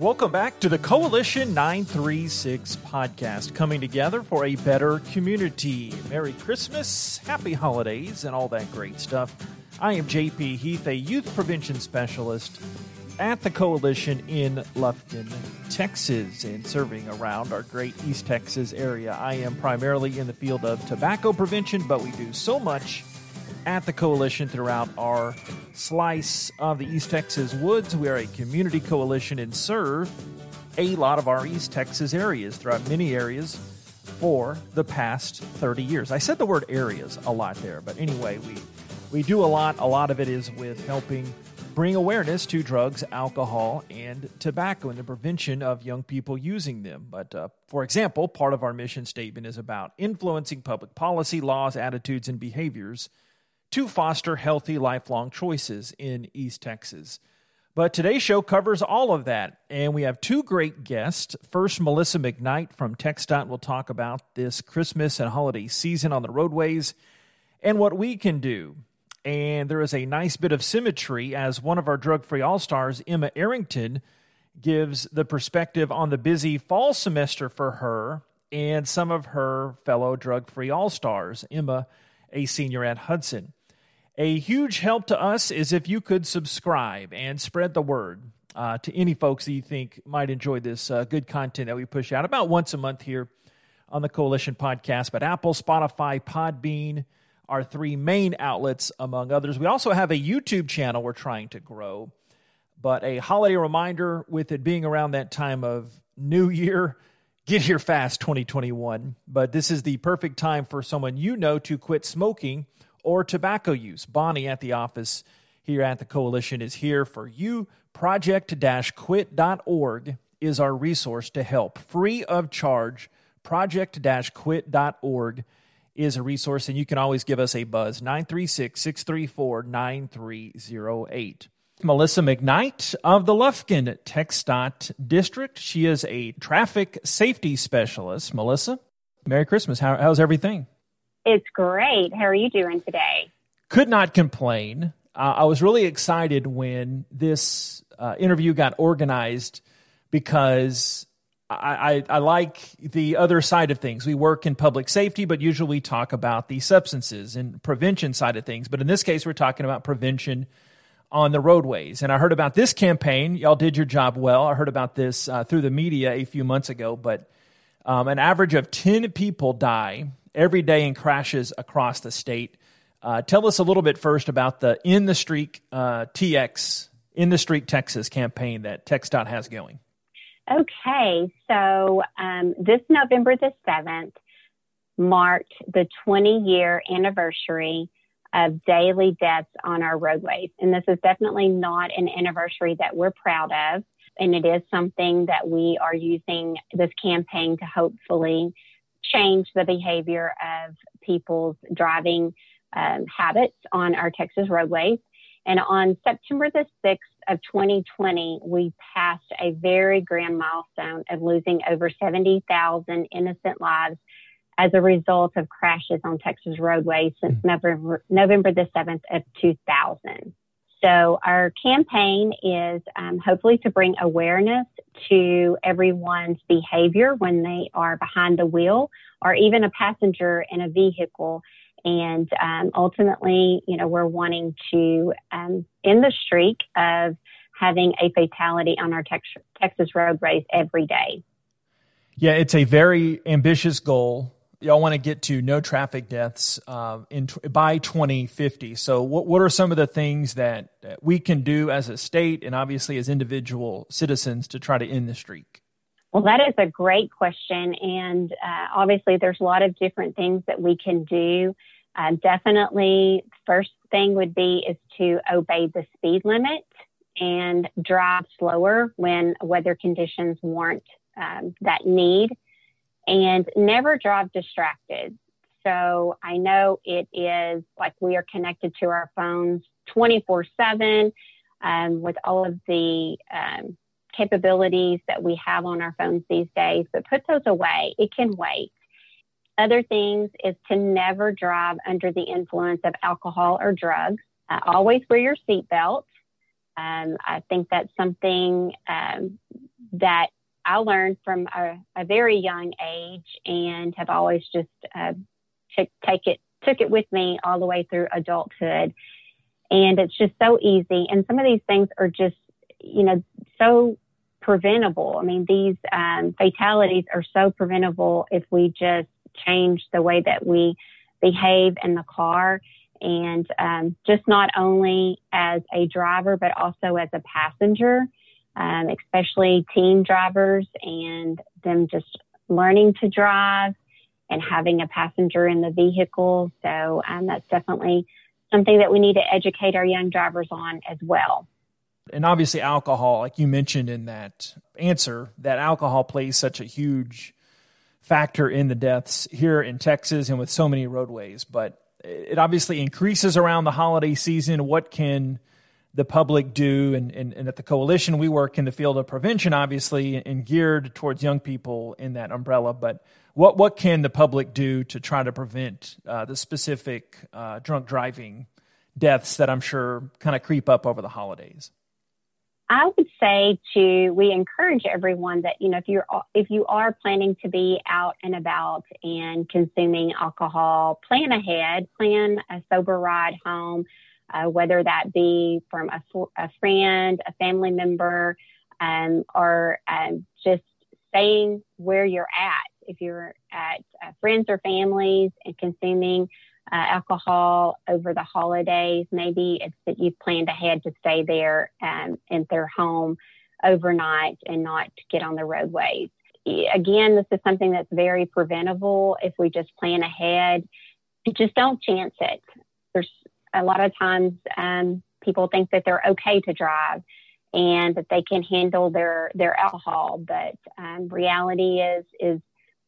Welcome back to the Coalition 936 podcast, coming together for a better community. Merry Christmas, happy holidays, and all that great stuff. I am JP Heath, a youth prevention specialist at the Coalition in Lufkin, Texas, and serving around our great East Texas area. I am primarily in the field of tobacco prevention, but we do so much at the coalition throughout our slice of the East Texas woods. We are a community coalition and serve a lot of our East Texas areas throughout many areas for the past 30 years. I said the word areas a lot there, but anyway, we we do a lot. A lot of it is with helping bring awareness to drugs, alcohol, and tobacco and the prevention of young people using them. But uh, for example, part of our mission statement is about influencing public policy, laws, attitudes, and behaviors to foster healthy lifelong choices in East Texas. But today's show covers all of that, and we have two great guests. First, Melissa McKnight from TxDOT will talk about this Christmas and holiday season on the roadways and what we can do. And there is a nice bit of symmetry as one of our drug free all stars, Emma Arrington, gives the perspective on the busy fall semester for her and some of her fellow drug free all stars. Emma, a senior at Hudson. A huge help to us is if you could subscribe and spread the word uh, to any folks that you think might enjoy this uh, good content that we push out about once a month here on the Coalition Podcast. But Apple, Spotify, Podbean are three main outlets, among others. We also have a YouTube channel we're trying to grow. But a holiday reminder with it being around that time of New Year, get here fast 2021. But this is the perfect time for someone you know to quit smoking or tobacco use. Bonnie at the office here at the Coalition is here for you. Project quit.org is our resource to help free of charge. Project quit.org is a resource, and you can always give us a buzz 936 634 9308. Melissa McKnight of the Lufkin TxDOT District. She is a traffic safety specialist. Melissa, Merry Christmas. How, how's everything? It's great. How are you doing today? Could not complain. Uh, I was really excited when this uh, interview got organized because I, I, I, like the other side of things. We work in public safety, but usually we talk about the substances and prevention side of things. But in this case, we're talking about prevention on the roadways. And I heard about this campaign. Y'all did your job well. I heard about this uh, through the media a few months ago, but um, an average of 10 people die every day in crashes across the state. Uh, tell us a little bit first about the End the Streak uh, TX, End the Streak Texas campaign that TxDOT has going. Okay, so um, this November the 7th marked the 20 year anniversary of daily deaths on our roadways. And this is definitely not an anniversary that we're proud of. And it is something that we are using this campaign to hopefully change the behavior of people's driving um, habits on our Texas roadways. And on September the 6th of 2020, we passed a very grand milestone of losing over 70,000 innocent lives as a result of crashes on Texas roadways since mm. November, November the 7th of 2000. So our campaign is um, hopefully to bring awareness to everyone's behavior when they are behind the wheel or even a passenger in a vehicle. And um, ultimately, you know, we're wanting to um, end the streak of having a fatality on our tex- Texas roadways every day. Yeah, it's a very ambitious goal y'all want to get to no traffic deaths uh, in by 2050. So, what what are some of the things that, that we can do as a state and obviously as individual citizens to try to end the streak? Well, that is a great question, and uh, obviously, there's a lot of different things that we can do. Uh, definitely, first thing would be is to obey the speed limit and drive slower when weather conditions warrant um, that need and never drive distracted. So I know it is like we are connected to our phones 24 7 um, with all of the um, capabilities that we have on our phones these days, but put those away. It can wait. Other things is to never drive under the influence of alcohol or drugs. Uh, always wear your seatbelt. Um, I think that's something um, that I learned from a, a, very young age and have always just uh, t- take it took it with me all the way through adulthood. And it's just so easy. And some of these things are just, you know, so preventable. I mean, these um, fatalities are so preventable if we just change the way that we behave in the car and um, just not only as a driver, but also as a passenger, um, especially teen drivers and them just learning to drive and having a passenger in the vehicle. So um, that's definitely something that we need to educate our young drivers on as well. And obviously, alcohol, like you mentioned in that answer, that alcohol plays such a huge factor in the deaths here in Texas and with so many roadways. But it obviously increases around the holiday season. What can the public do? And, and, and, at the coalition, we work in the field of prevention, obviously, and geared towards young people in that umbrella. But what, what can the public do to try to prevent uh, the specific uh, drunk driving deaths that I'm sure kind of creep up over the holidays? I would say to we encourage everyone that you know if you're if you are planning to be out and about and consuming alcohol, plan ahead, plan a sober ride home, uh, whether that be from a, a friend, a family member, um, or um, just staying where you're at. If you're at uh, friends or families and consuming uh, alcohol over the holidays. Maybe it's that you've planned ahead to stay there um, in their home overnight and not get on the roadways. Again, this is something that's very preventable if we just plan ahead. Just don't chance it. A lot of times um, people think that they're okay to drive and that they can handle their their alcohol, but um, reality is is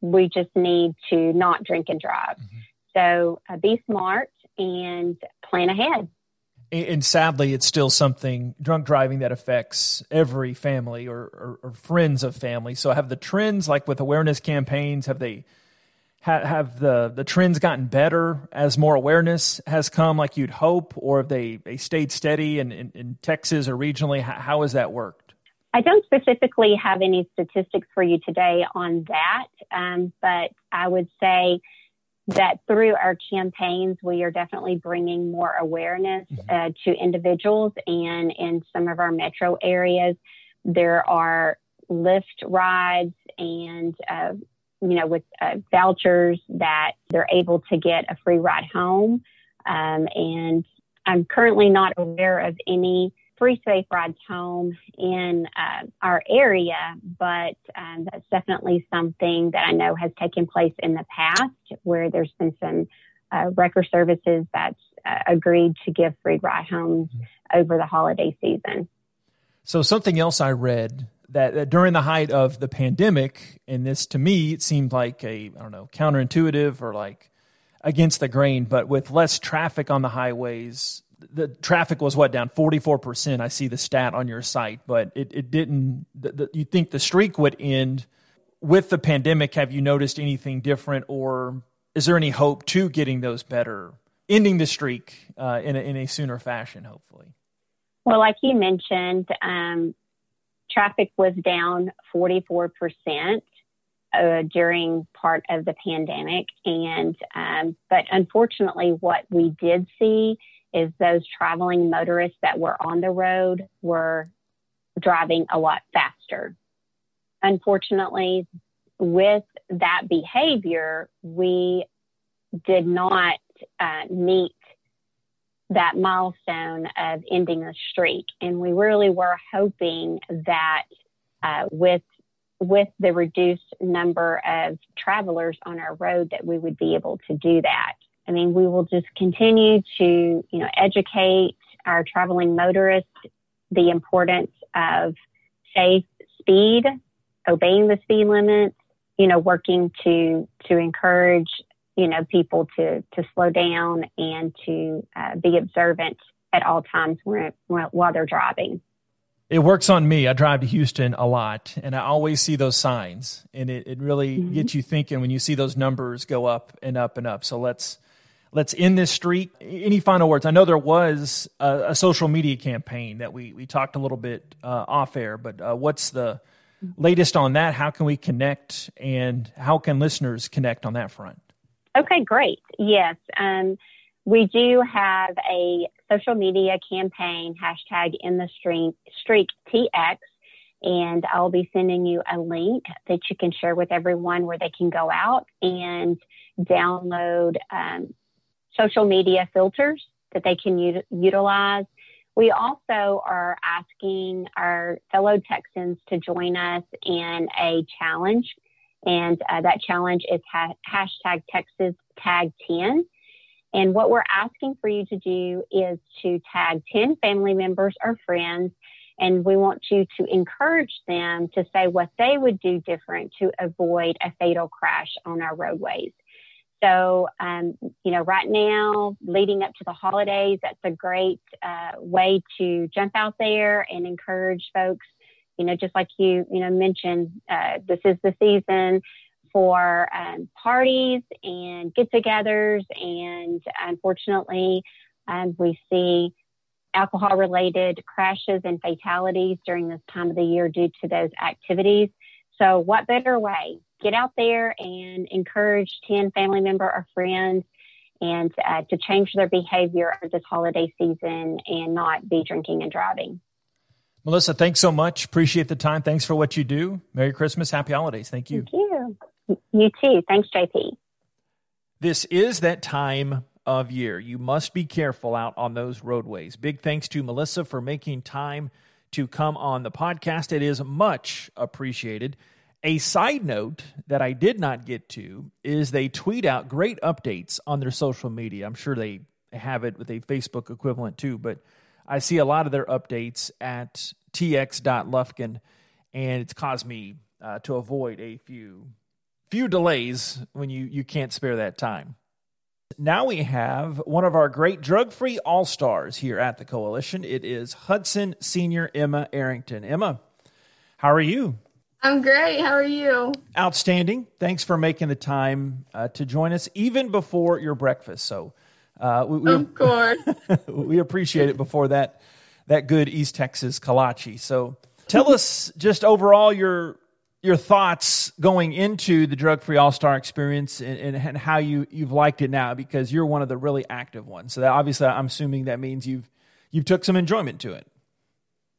we just need to not drink and drive. Mm-hmm. So uh, be smart and plan ahead. And sadly, it's still something drunk driving that affects every family or, or, or friends of family. So, have the trends, like with awareness campaigns, have they have, have the the trends gotten better as more awareness has come, like you'd hope, or have they they stayed steady in, in, in Texas or regionally? How, how has that worked? I don't specifically have any statistics for you today on that, um, but I would say that through our campaigns, we are definitely bringing more awareness mm-hmm. uh, to individuals. And in some of our metro areas, there are Lyft rides and, uh, you know, with uh, vouchers that they're able to get a free ride home. Um, and I'm currently not aware of any free safe rides home in uh, our area, but um, that's definitely something that I know has taken place in the past where there's been some uh, wrecker services that's uh, agreed to give free ride homes mm-hmm. over the holiday season. So, something else I read that, that, during the height of the pandemic, and this to me, it seemed like a, I don't know, counterintuitive or like against the grain, but with less traffic on the highways, the traffic was what down 44%. I see the stat on your site, but it, it didn't. The, the, you think the streak would end with the pandemic? Have you noticed anything different, or is there any hope to getting those better, ending the streak uh, in, a, in a sooner fashion, hopefully? Well, like you mentioned, um, traffic was down 44%. Uh, during part of the pandemic, and um, but unfortunately, what we did see is those traveling motorists that were on the road were driving a lot faster. Unfortunately, with that behavior, we did not uh, meet that milestone of ending the streak. And we really were hoping that uh, with with the reduced number of travelers on our road that we would be able to do that. I mean, we will just continue to, you know, educate our traveling motorists the importance of safe speed, obeying the speed limits, you know, working to to encourage, you know, people to to slow down and to uh, be observant at all times when, while they're driving. It works on me. I drive to Houston a lot, and I always see those signs, and it, it really mm-hmm. gets you thinking when you see those numbers go up and up and up. So let's let's end this streak. Any final words? I know there was a, a social media campaign that we, we talked a little bit uh, off air, but uh, what's the latest on that. How can we connect and how can listeners connect on that front? Okay, great. Yes. Um, we do have a social media campaign, hashtag end the streak, streak TX, and I'll be sending you a link that you can share with everyone where they can go out and download um, social media filters that they can u- utilize. We also are asking our fellow Texans to join us in a challenge, and uh, that challenge is ha- hashtag Texas Tag 10. And what we're asking for you to do is to tag 10 family members or friends, and we want you to encourage them to say what they would do different to avoid a fatal crash on our roadways. So, um, you know, right now, leading up to the holidays, that's a great uh, way to jump out there and encourage folks. You know, just like you, you know, mentioned, uh, this is the season for um, parties and get-togethers, and unfortunately, um, we see alcohol-related crashes and fatalities during this time of the year due to those activities. So, what better way get out there and encourage 10 family member or friends and uh, to change their behavior this holiday season and not be drinking and driving. Melissa, thanks so much. Appreciate the time. Thanks for what you do. Merry Christmas. Happy holidays. Thank you. Thank you. You too. Thanks, JP. This is that time of year. You must be careful out on those roadways. Big thanks to Melissa for making time to come on the podcast. It is much appreciated. A side note that I did not get to is they tweet out great updates on their social media. I'm sure they have it with a Facebook equivalent too, but I see a lot of their updates at tx.lufkin, and it's caused me uh, to avoid a few few delays when you, you can't spare that time. Now we have one of our great drug free all stars here at the coalition. It is Hudson Senior Emma Arrington. Emma, how are you? I'm great. How are you? Outstanding. Thanks for making the time uh, to join us, even before your breakfast. So, uh, we, we, of course, we appreciate it before that that good East Texas kolache. So, tell us just overall your your thoughts going into the drug free all star experience and, and, how you you've liked it now because you're one of the really active ones. So, that obviously, I'm assuming that means you've you've took some enjoyment to it.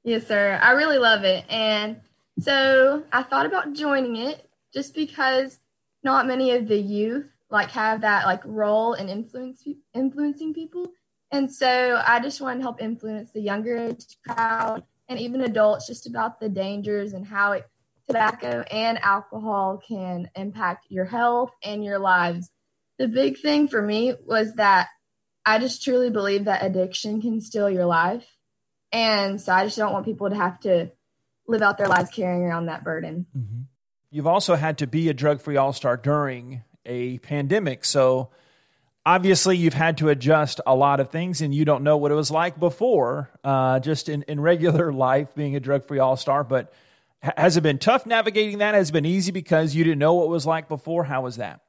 Yes, sir. I really love it and so I thought about joining it just because not many of the youth like have that like role in influence influencing people. And so I just want to help influence the younger age crowd and even adults just about the dangers and how it, tobacco and alcohol can impact your health and your lives. The big thing for me was that I just truly believe that addiction can steal your life. And so I just don't want people to have to live out their lives carrying around that burden. Mm-hmm. You've also had to be a drug free all star during a pandemic. So obviously, you've had to adjust a lot of things, and you don't know what it was like before, uh, just in, in regular life being a drug free all star. But has it been tough navigating that? Has it been easy because you didn't know what it was like before? How was that?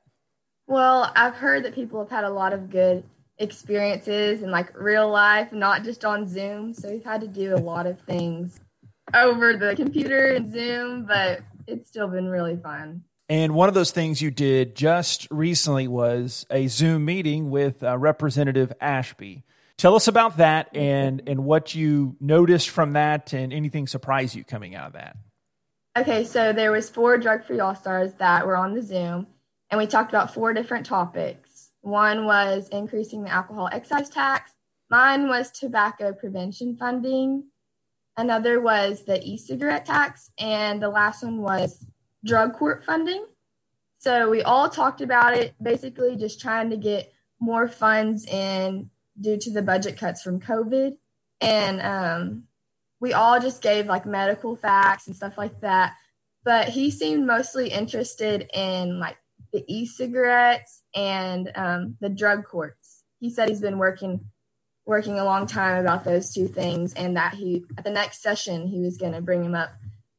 Well, I've heard that people have had a lot of good experiences in like real life, not just on Zoom. So we've had to do a lot of things over the computer and Zoom, but it's still been really fun. And one of those things you did just recently was a Zoom meeting with uh, Representative Ashby. Tell us about that and, and what you noticed from that and anything surprised you coming out of that. Okay, so there was four drug-free all-stars that were on the Zoom, and we talked about four different topics. One was increasing the alcohol excise tax. Mine was tobacco prevention funding. Another was the e cigarette tax. And the last one was drug court funding. So we all talked about it, basically just trying to get more funds in due to the budget cuts from COVID. And um, we all just gave like medical facts and stuff like that. But he seemed mostly interested in like the e cigarettes and um, the drug courts. He said he's been working working a long time about those two things and that he at the next session he was going to bring him up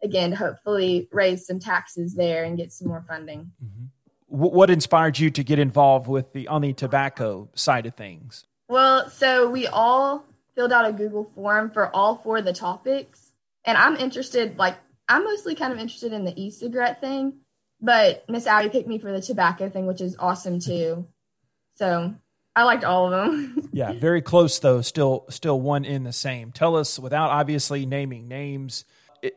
again to hopefully raise some taxes there and get some more funding mm-hmm. what inspired you to get involved with the on the tobacco side of things well so we all filled out a google form for all four of the topics and i'm interested like I'm mostly kind of interested in the e-cigarette thing, but Miss Abby picked me for the tobacco thing, which is awesome too. So I liked all of them. yeah, very close though. Still, still one in the same. Tell us, without obviously naming names,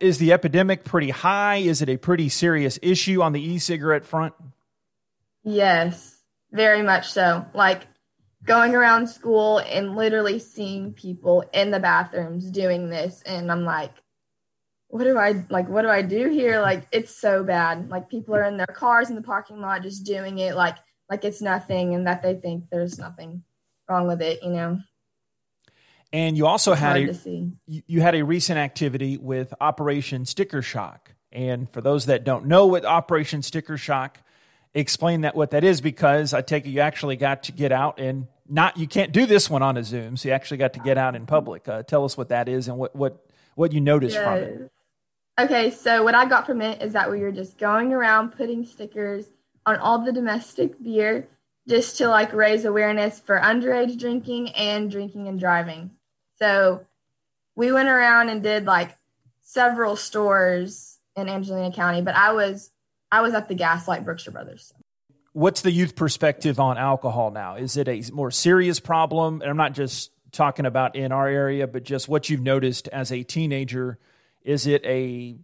is the epidemic pretty high? Is it a pretty serious issue on the e-cigarette front? Yes, very much so. Like going around school and literally seeing people in the bathrooms doing this, and I'm like, what do I like? What do I do here? Like it's so bad. Like people are in their cars in the parking lot just doing it like like it's nothing, and that they think there's nothing wrong with it. You know. And you also it's had a you had a recent activity with Operation Sticker Shock. And for those that don't know what Operation Sticker Shock, explain that what that is because I take it you actually got to get out and not you can't do this one on a Zoom, so you actually got to get out in public. Uh, tell us what that is and what what what you noticed yes. from it. Okay, so what I got from it is that we were just going around putting stickers on all the domestic beer just to like raise awareness for underage drinking and drinking and driving. So we went around and did like several stores in Angelina County, but I was I was at the Gaslight Brookshire Brothers. What's the youth perspective on alcohol now? Is it a more serious problem? And I'm not just talking about in our area, but just what you've noticed as a teenager is it a,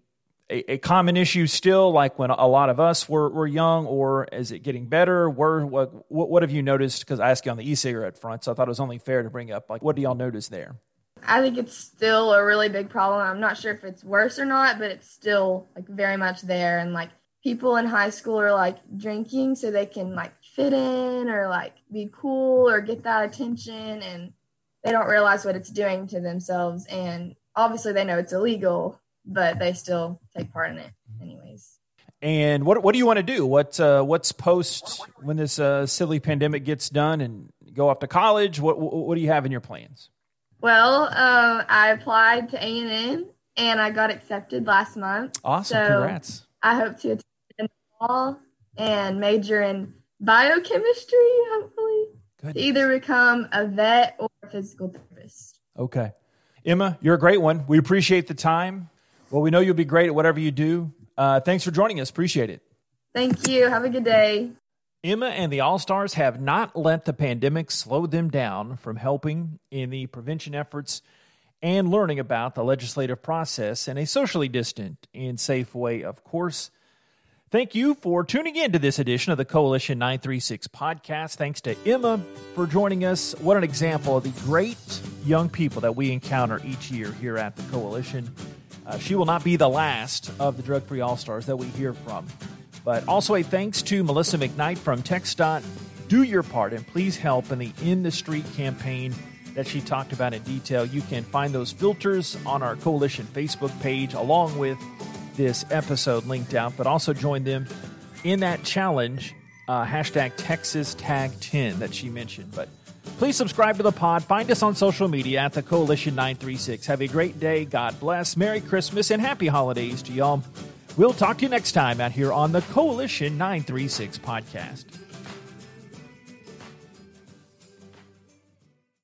a, a common issue still, like when a lot of us were, were young, or is it getting better? Where, what, what have you noticed? Because I asked you on the e-cigarette front, so I thought it was only fair to bring up. Like, what do y'all notice there? I think it's still a really big problem. I'm not sure if it's worse or not, but it's still like very much there. And like people in high school are like drinking so they can like fit in or like be cool or get that attention, and they don't realize what it's doing to themselves. And obviously they know it's illegal, but they still take part in it anyways. And what what do you want to do? What uh, what's post when this uh, silly pandemic gets done and go off to college? What what do you have in your plans? Well, uh, I applied to A and M and I got accepted last month. Awesome! So Congrats! I hope to attend the fall and major in biochemistry. Hopefully, Goodness. to either become a vet or a physical therapist. Okay. Emma, you're a great one. We appreciate the time. Well, we know you'll be great at whatever you do. Uh, thanks for joining us. Appreciate it. Thank you. Have a good day. Emma and the All Stars have not let the pandemic slow them down from helping in the prevention efforts and learning about the legislative process in a socially distant and safe way, of course. Thank you for tuning in to this edition of the Coalition 936 podcast. Thanks to Emma for joining us. What an example of the great young people that we encounter each year here at the Coalition. Uh, she will not be the last of the Drug Free All Stars that we hear from. But also a thanks to Melissa McKnight from TxDOT. Do your part and please help in the End the Streak campaign that she talked about in detail. You can find those filters on our Coalition Facebook page along with this episode linked out, but also join them in that challenge, uh, hashtag Texas Tag 10 that she mentioned. But please subscribe to the pod. Find us on social media at the Coalition 936. Have a great day. God bless. Merry Christmas and happy holidays to y'all. We'll talk to you next time out here on the Coalition 936 podcast.